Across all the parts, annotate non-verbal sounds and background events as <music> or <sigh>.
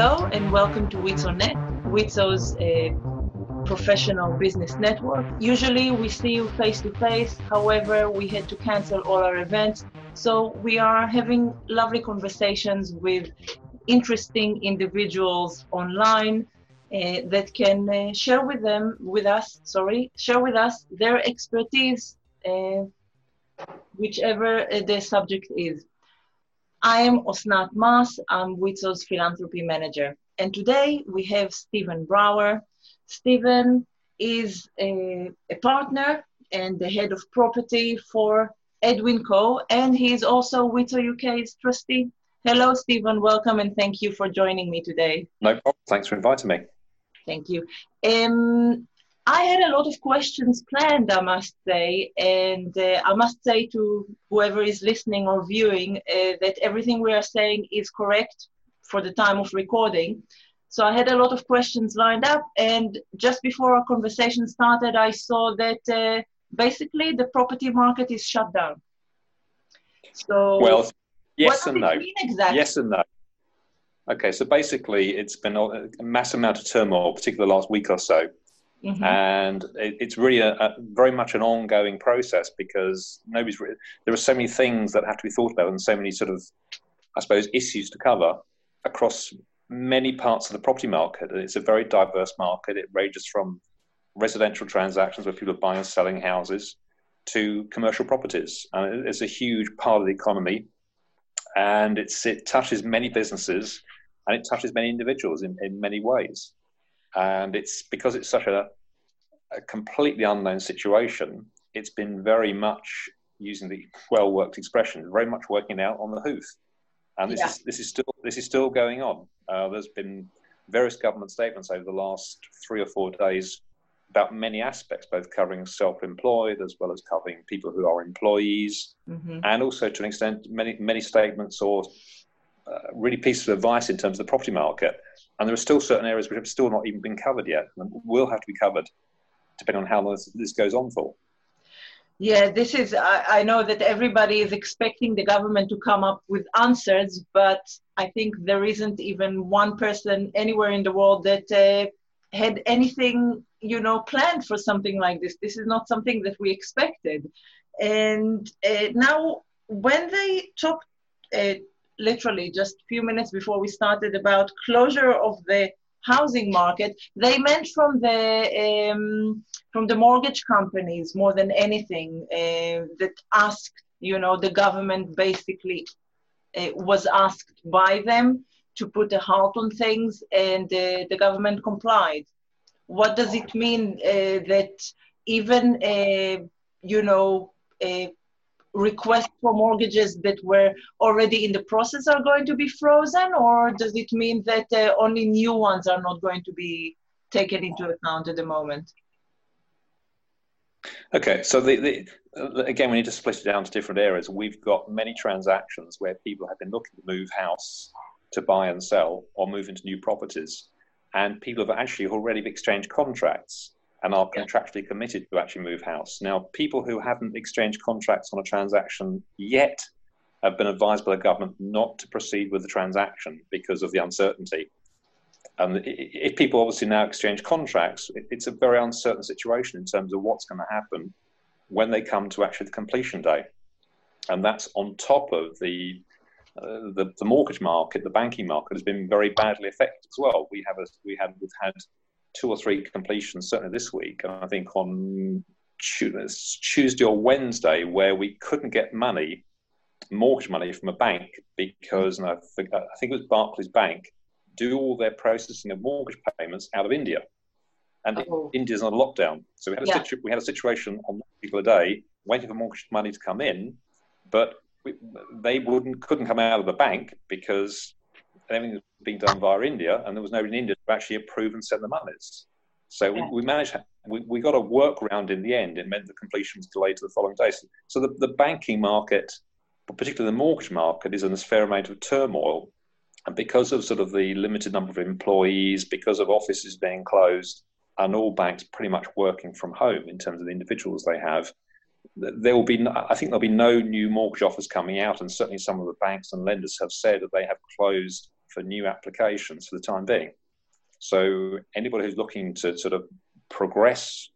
Hello and welcome to WIZO.net, WIZO's uh, professional business network. Usually we see you face to face, however, we had to cancel all our events. So we are having lovely conversations with interesting individuals online uh, that can uh, share with them, with us, sorry, share with us their expertise, uh, whichever uh, the subject is. I am Osnat Mas, I'm WIZO's philanthropy manager. And today we have Stephen Brower. Stephen is a, a, partner and the head of property for Edwin Coe. And he is also WIZO UK's trustee. Hello, Stephen. Welcome and thank you for joining me today. No problem. Thanks for inviting me. Thank you. Um, I had a lot of questions planned, I must say, and uh, I must say to whoever is listening or viewing uh, that everything we are saying is correct for the time of recording. So I had a lot of questions lined up, and just before our conversation started, I saw that uh, basically the property market is shut down. So, well, yes and no. Exactly? Yes and no. Okay, so basically, it's been a mass amount of turmoil, particularly the last week or so. Mm-hmm. And it, it's really a, a, very much an ongoing process because nobody's. Really, there are so many things that have to be thought about, and so many sort of, I suppose, issues to cover across many parts of the property market. It's a very diverse market. It ranges from residential transactions where people are buying and selling houses to commercial properties, and it's a huge part of the economy. And it touches many businesses and it touches many individuals in, in many ways. And it's because it's such a, a completely unknown situation, it's been very much using the well worked expression, very much working out on the hoof. And this, yeah. is, this, is, still, this is still going on. Uh, there's been various government statements over the last three or four days about many aspects, both covering self employed as well as covering people who are employees, mm-hmm. and also to an extent, many, many statements or uh, really pieces of advice in terms of the property market. And there are still certain areas which have still not even been covered yet and will have to be covered depending on how long this, this goes on for. Yeah, this is, I, I, know that everybody is expecting the government to come up with answers, but I think there isn't even one person anywhere in the world that uh, had anything, you know, planned for something like this. This is not something that we expected. And uh, now, when they talk uh, literally just a few minutes before we started about closure of the housing market they meant from the um, from the mortgage companies more than anything uh, that asked you know the government basically uh, was asked by them to put a halt on things and uh, the government complied. What does it mean uh, that even uh, you know uh, requests for mortgages that were already in the process are going to be frozen, or does it mean that uh, only new ones are not going to be taken into account at the moment? Okay, so the, the, uh, again, we need to split it down to different areas. We've got many transactions where people have been looking to move house to buy and sell or move into new properties, and people have actually already exchanged contracts and are contractually committed to actually move house. Now, people who haven't exchanged contracts on a transaction yet have been advised by the government not to proceed with the transaction because of the uncertainty. And if people obviously now exchange contracts, it's a very uncertain situation in terms of what's going to happen when they come to actually the completion day. And that's on top of the uh, the, the, mortgage market, the banking market has been very badly affected as well. We have a, we had we've had two or three completions certainly this week, and I think on Tuesday or Wednesday where we couldn't get money, mortgage money from a bank because I think, I think it was Barclays Bank do all their processing of mortgage payments out of India, and oh. India's on lockdown. So we had a yeah. situ- we had a situation on people particular day waiting for mortgage money to come in, but we, they wouldn't couldn't come out of the bank because everything was being done via India, and there was nobody in India to actually approve and send the monies. So we, we managed, we, we got a workaround in the end. It meant the completion was delayed to the following day. So, so the, the banking market, particularly the mortgage market, is in a fair amount of turmoil. And because of sort of the limited number of employees, because of offices being closed, and all banks pretty much working from home in terms of the individuals they have, there will be, I think there'll be no new mortgage offers coming out. And certainly some of the banks and lenders have said that they have closed for new applications for the time being. So anybody who's looking to sort of progress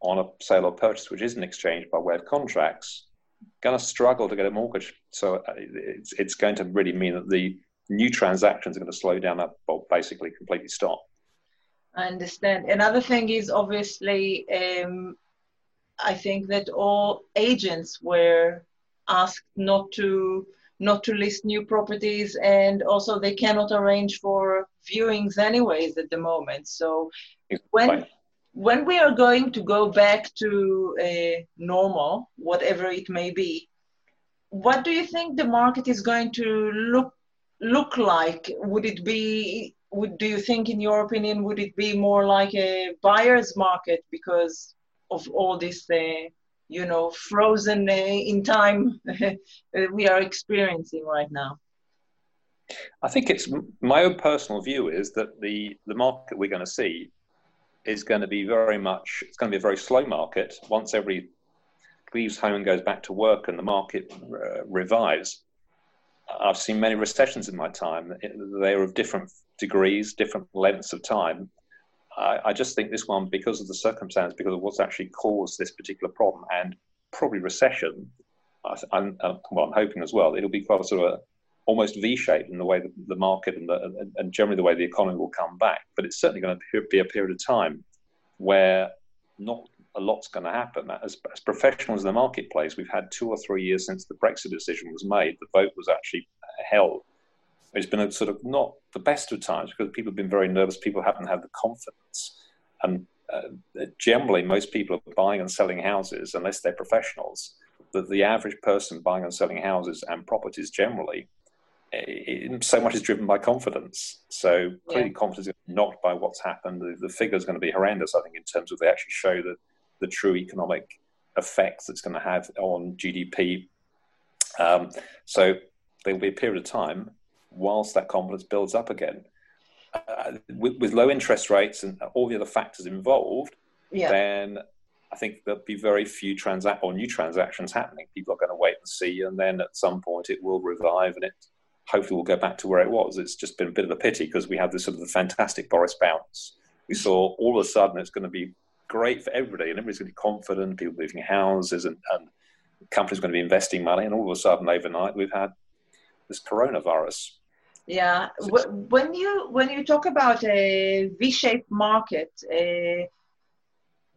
on a sale or purchase which isn't exchanged by way of contracts, going to struggle to get a mortgage. So uh, it's, it's going to really mean that the new transactions are going to slow down, up or basically completely stop. I understand. Another thing is obviously, um, I think that all agents were asked not to not to list new properties and also they cannot arrange for viewings anyways at the moment. So when when we are going to go back to a normal whatever it may be what do you think the market is going to look look like? Would it be would do you think in your opinion would it be more like a buyer's market because of all this uh, you know frozen uh, in time <laughs> we are experiencing right now. I think it's my own personal view is that the the market we're going to see is going to be very much it's going to be a very slow market. Once everybody leaves home and goes back to work and the market uh, revives i've seen many recessions in my time. They're of different degrees different lengths of time I, I, just think this one, because of the circumstance, because of what's actually caused this particular problem, and probably recession, I, am uh, well, I'm hoping as well, it'll be quite a sort of a, almost V-shaped in the way the, the market and, the, and generally the way the economy will come back. But it's certainly going to be a period of time where not a lot's going to happen. As, as, professionals in the marketplace, we've had two or three years since the Brexit decision was made. The vote was actually uh, held it's been a sort of not the best of times because people have been very nervous. People haven't had the confidence, and uh, generally, most people are buying and selling houses unless they're professionals. That the average person buying and selling houses and properties generally, it, so much is driven by confidence. So clearly, yeah. confidence is knocked by what's happened. The, the figure is going to be horrendous, I think, in terms of they actually show the the true economic effects it's going to have on GDP. Um, so there will be a period of time whilst that confidence builds up again. Uh, with, with, low interest rates and all the other factors involved, yeah. then I think there'll be very few transact or new transactions happening. People are going to wait and see, and then at some point it will revive, and it hopefully will go back to where it was. It's just been a bit of a pity because we had this sort of the fantastic Boris bounce. We saw all of a sudden it's going to be great for everybody, and everybody's going to be confident. People moving houses, and, and companies are going to be investing money, and all of a sudden overnight we've had this coronavirus yeah, when you when you talk about a V-shaped market, uh,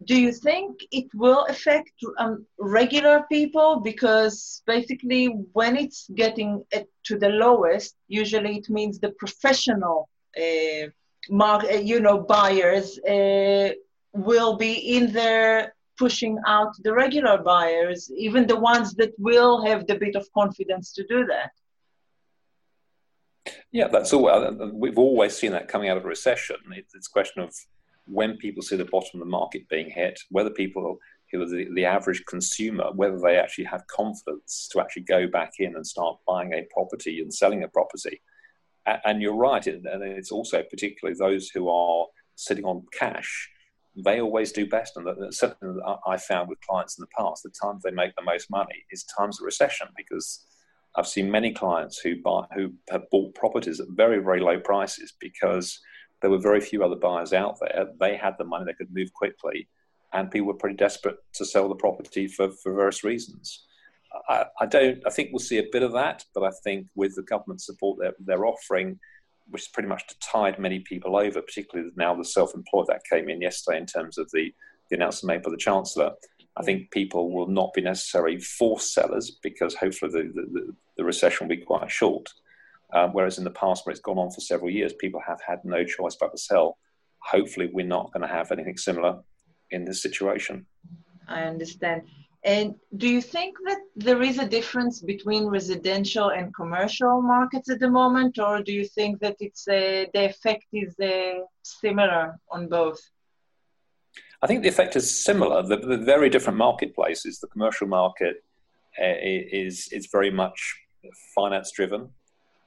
do you think it will affect um, regular people? Because basically, when it's getting to the lowest, usually it means the professional, uh, market, uh, you know, buyers uh, will be in there pushing out the regular buyers, even the ones that will have the bit of confidence to do that. Yeah, that's all. Uh, we've always seen that coming out of a recession. It's a question of when people see the bottom of the market being hit, whether people who are the, the average consumer, whether they actually have confidence to actually go back in and start buying a property and selling a property. And you're right, and it's also particularly those who are sitting on cash. They always do best, and that I found with clients in the past. The times they make the most money is times of recession because I've seen many clients who buy who have bought properties at very very low prices because there were very few other buyers out there. They had the money; they could move quickly, and people were pretty desperate to sell the property for, for various reasons. I, I don't. I think we'll see a bit of that, but I think with the government support they're, they're offering, which is pretty much to tide many people over, particularly now the self-employed that came in yesterday in terms of the, the announcement made by the chancellor. I think people will not be necessarily forced sellers because hopefully the, the, the recession will be quite short. Um, whereas in the past, where it's gone on for several years, people have had no choice but to sell. Hopefully, we're not going to have anything similar in this situation. I understand. And do you think that there is a difference between residential and commercial markets at the moment, or do you think that it's uh, the effect is uh, similar on both? I think the effect is similar. The, the very different marketplaces. The commercial market uh, is is very much finance driven.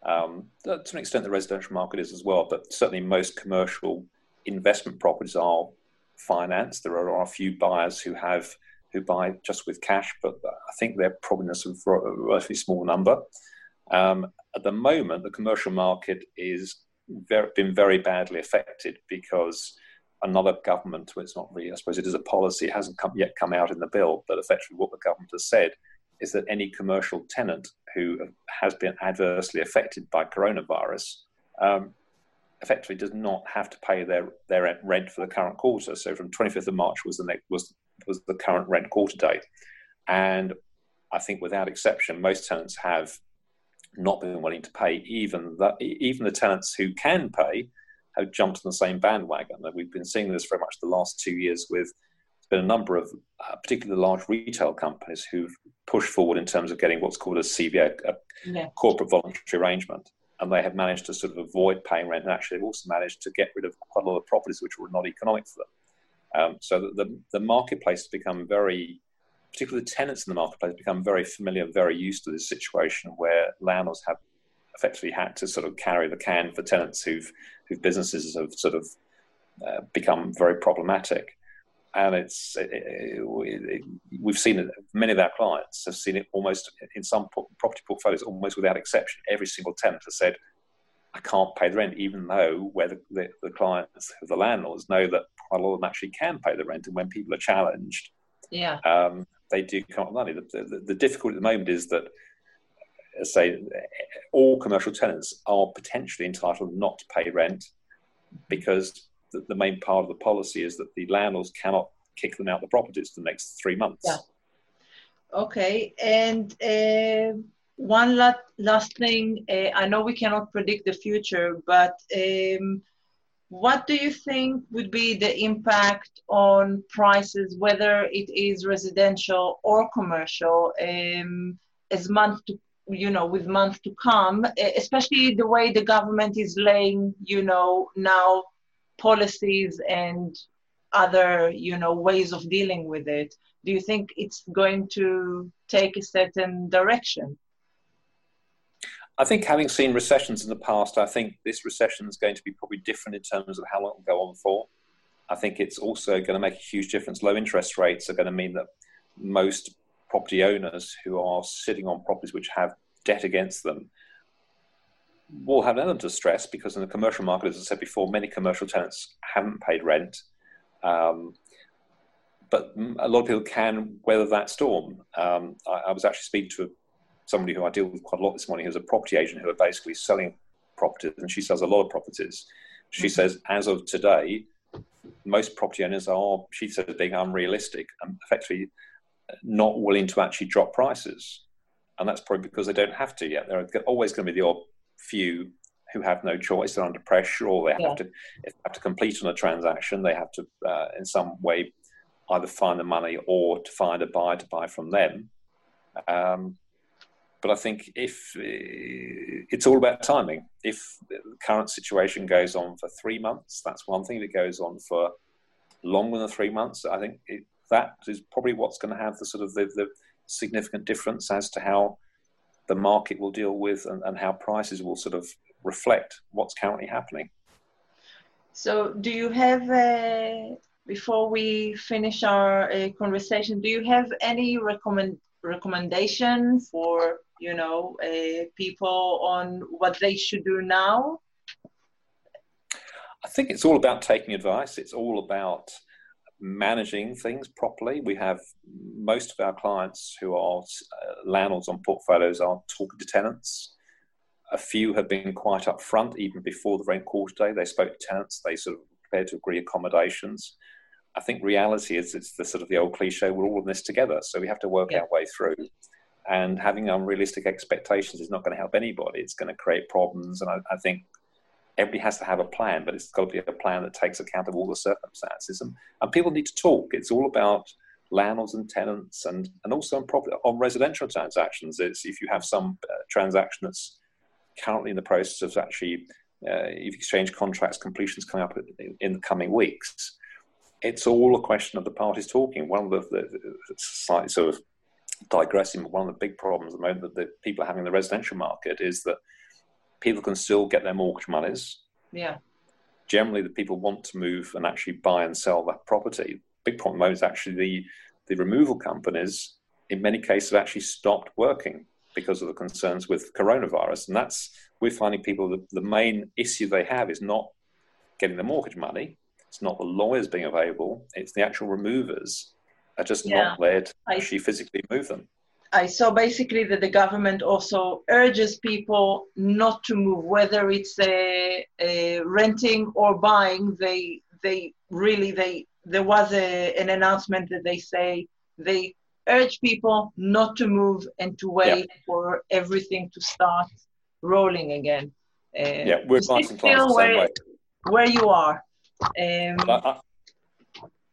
Um, to an extent, the residential market is as well, but certainly most commercial investment properties are financed. There are a few buyers who have who buy just with cash, but I think they're probably a relatively small number. Um, at the moment, the commercial market is very, been very badly affected because another government, well, it's not really, I suppose it is a policy, it hasn't come, yet come out in the bill, but effectively what the government has said is that any commercial tenant who has been adversely affected by coronavirus um, effectively does not have to pay their, their rent for the current quarter. So from 25th of March was the next, was was the current rent quarter date, and I think without exception, most tenants have not been willing to pay. Even the even the tenants who can pay have jumped on the same bandwagon. And we've been seeing this very much the last two years with been a number of uh, particularly large retail companies who've pushed forward in terms of getting what's called a CVA, a yeah. corporate voluntary arrangement. And they have managed to sort of avoid paying rent. And actually, they've also managed to get rid of quite a lot of properties which were not economic for them. Um, so the, the, the marketplace has become very, particularly the tenants in the marketplace, become very familiar, very used to this situation where landlords have effectively had to sort of carry the can for tenants who've, whose businesses have sort of uh, become very problematic and it's it, it, we've seen it. Many of our clients have seen it almost in some property portfolios, almost without exception. Every single tenant has said, "I can't pay the rent," even though where the, the, the clients, the landlords, know that quite a lot of them actually can pay the rent, and when people are challenged, yeah, um, they do come up with money. The, the, the difficulty at the moment is that. Say all commercial tenants are potentially entitled not to pay rent because the, the main part of the policy is that the landlords cannot kick them out the properties for the next three months. Yeah. Okay. And uh, one last, last thing, uh, I know we cannot predict the future, but um, what do you think would be the impact on prices, whether it is residential or commercial, um, as month to you know with months to come especially the way the government is laying you know now policies and other you know ways of dealing with it do you think it's going to take a certain direction? I think having seen recessions in the past i think this recession is going to be probably different in terms of how long it will go on for. I think it's also going to make a huge difference. Low interest rates are going to mean that most property owners who are sitting on properties which have debt against them will have an element of stress because in the commercial market, as I said before, many commercial tenants haven't paid rent. Um, but a lot of people can weather that storm. Um, I, I, was actually speaking to somebody who I deal with quite a lot this morning, who's a property agent who are basically selling properties, and she sells a lot of properties. She mm-hmm. says, as of today, most property owners are, she says, being unrealistic and effectively not willing to actually drop prices. And that's probably because they don't have to yet. There are always going to be the odd few who have no choice, they're under pressure, or they have yeah. to have to complete on a transaction. They have to, uh, in some way, either find the money or to find a buyer to buy from them. Um, but I think if uh, it's all about timing. If the current situation goes on for three months, that's one thing. If it goes on for longer than three months, I think it, that is probably what's going to have the sort of the, the significant difference as to how the market will deal with and, and how prices will sort of reflect what's currently happening. So, do you have, uh, before we finish our uh, conversation, do you have any recommend recommendation for you know uh, people on what they should do now? I think it's all about taking advice. It's all about managing things properly. We have most of our clients who are uh, landlords on portfolios are talking to tenants. A few have been quite upfront even before the rent quarter day. They spoke to tenants. They sort of prepared to agree accommodations. I think reality is it's the sort of the old cliche. We're all in this together, so we have to work yeah. our way through. And having unrealistic expectations is not going to help anybody. It's going to create problems. And I, I think everybody has to have a plan, but it's got to be a plan that takes account of all the circumstances. And, and people need to talk. It's all about landlords and tenants, and, and also on, property, on residential transactions. It's if you have some uh, transaction that's currently in the process of actually, uh, you've contracts, completions coming up in, in, the coming weeks. It's all a question of the parties talking. One of the, the, the slightly sort of digressing, but one of the big problems at the moment that the people are having in the residential market is that people can still get their mortgage monies. Yeah. Generally, the people want to move and actually buy and sell that property. Big problem is actually the the removal companies, in many cases, have actually stopped working. because of the concerns with coronavirus. And that's, we're finding people, the, the main issue they have is not getting the mortgage money, it's not the lawyers being available, it's the actual removers are just yeah. not there to actually physically move them. I saw basically that the government also urges people not to move, whether it's a, a renting or buying. They they really they there was a, an announcement that they say they urge people not to move and to wait yeah. for everything to start rolling again. Uh, yeah, we're clients the where, where you are. Um, but, I,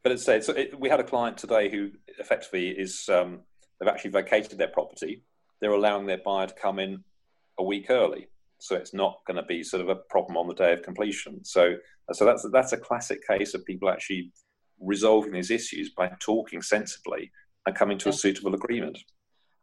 but it's, so it, we had a client today who effectively is um, they've actually vacated their property. They're allowing their buyer to come in a week early, so it's not going to be sort of a problem on the day of completion. So, so that's that's a classic case of people actually resolving these issues by talking sensibly and coming to a suitable agreement.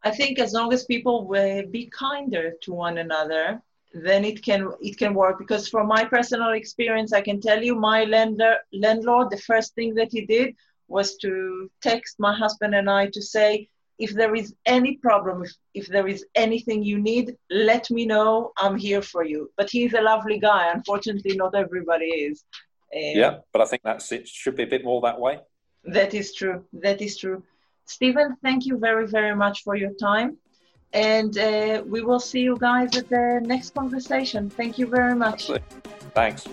I think as long as people will be kinder to one another, then it can it can work. Because from my personal experience, I can tell you, my lender landlord, the first thing that he did was to text my husband and I to say, if there is any problem, if, if there is anything you need, let me know. I'm here for you. But he's a lovely guy. Unfortunately, not everybody is. Um, yeah, but I think that's it. Should be a bit more that way. That is true. That is true. Stephen, thank you very, very much for your time. And uh, we will see you guys at the next conversation. Thank you very much. Absolutely. Thanks.